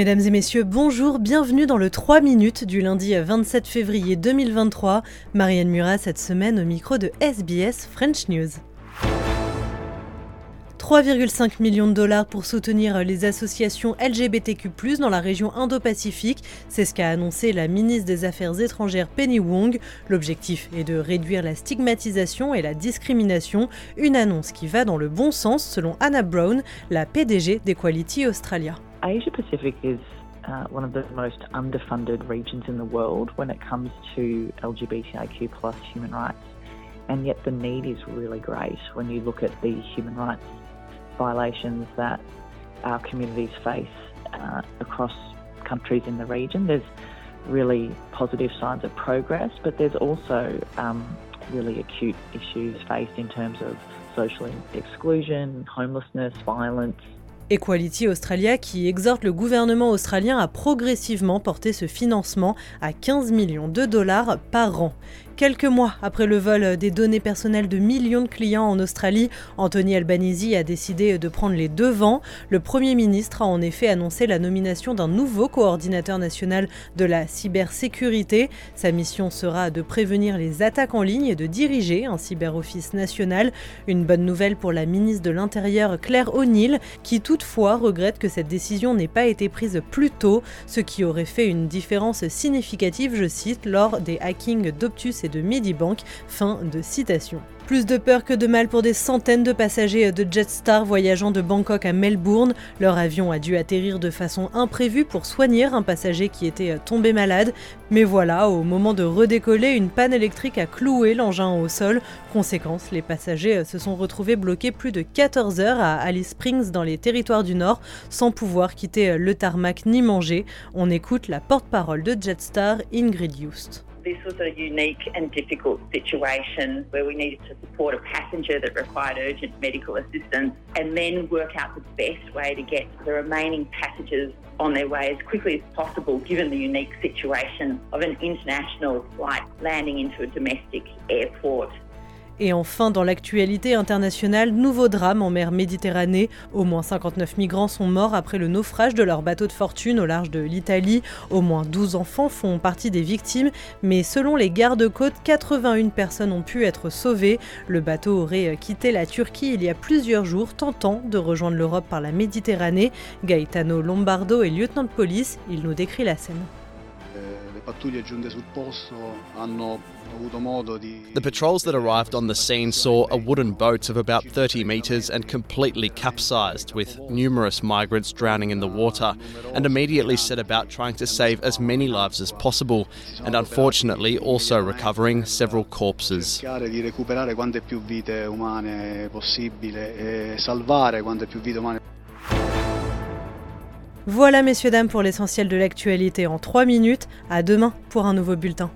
Mesdames et messieurs, bonjour, bienvenue dans le 3 minutes du lundi 27 février 2023. Marianne Murat cette semaine au micro de SBS French News. 3,5 millions de dollars pour soutenir les associations LGBTQ+ dans la région Indo-Pacifique, c'est ce qu'a annoncé la ministre des Affaires étrangères Penny Wong. L'objectif est de réduire la stigmatisation et la discrimination, une annonce qui va dans le bon sens selon Anna Brown, la PDG d'Equality Australia. Asia Pacific is uh, one of the most underfunded regions in the world when it comes to LGBTIQ plus human rights. And yet the need is really great when you look at the human rights violations that our communities face uh, across countries in the region. There's really positive signs of progress, but there's also um, really acute issues faced in terms of social exclusion, homelessness, violence, Equality Australia qui exhorte le gouvernement australien à progressivement porter ce financement à 15 millions de dollars par an. Quelques mois après le vol des données personnelles de millions de clients en Australie, Anthony Albanese a décidé de prendre les devants. Le Premier ministre a en effet annoncé la nomination d'un nouveau coordinateur national de la cybersécurité. Sa mission sera de prévenir les attaques en ligne et de diriger un cyberoffice national. Une bonne nouvelle pour la ministre de l'Intérieur Claire O'Neill, qui toutefois regrette que cette décision n'ait pas été prise plus tôt, ce qui aurait fait une différence significative, je cite, lors des hackings d'Optus et de Medibank. Plus de peur que de mal pour des centaines de passagers de Jetstar voyageant de Bangkok à Melbourne. Leur avion a dû atterrir de façon imprévue pour soigner un passager qui était tombé malade. Mais voilà, au moment de redécoller, une panne électrique a cloué l'engin au sol. Conséquence, les passagers se sont retrouvés bloqués plus de 14 heures à Alice Springs dans les territoires du Nord sans pouvoir quitter le tarmac ni manger. On écoute la porte-parole de Jetstar, Ingrid Just. This was a unique and difficult situation where we needed to support a passenger that required urgent medical assistance and then work out the best way to get the remaining passengers on their way as quickly as possible given the unique situation of an international flight landing into a domestic airport. Et enfin, dans l'actualité internationale, nouveau drame en mer Méditerranée. Au moins 59 migrants sont morts après le naufrage de leur bateau de fortune au large de l'Italie. Au moins 12 enfants font partie des victimes, mais selon les gardes-côtes, 81 personnes ont pu être sauvées. Le bateau aurait quitté la Turquie il y a plusieurs jours, tentant de rejoindre l'Europe par la Méditerranée. Gaetano Lombardo est lieutenant de police, il nous décrit la scène. The patrols that arrived on the scene saw a wooden boat of about 30 metres and completely capsized, with numerous migrants drowning in the water, and immediately set about trying to save as many lives as possible, and unfortunately also recovering several corpses. Voilà messieurs dames pour l'essentiel de l'actualité en 3 minutes. À demain pour un nouveau bulletin.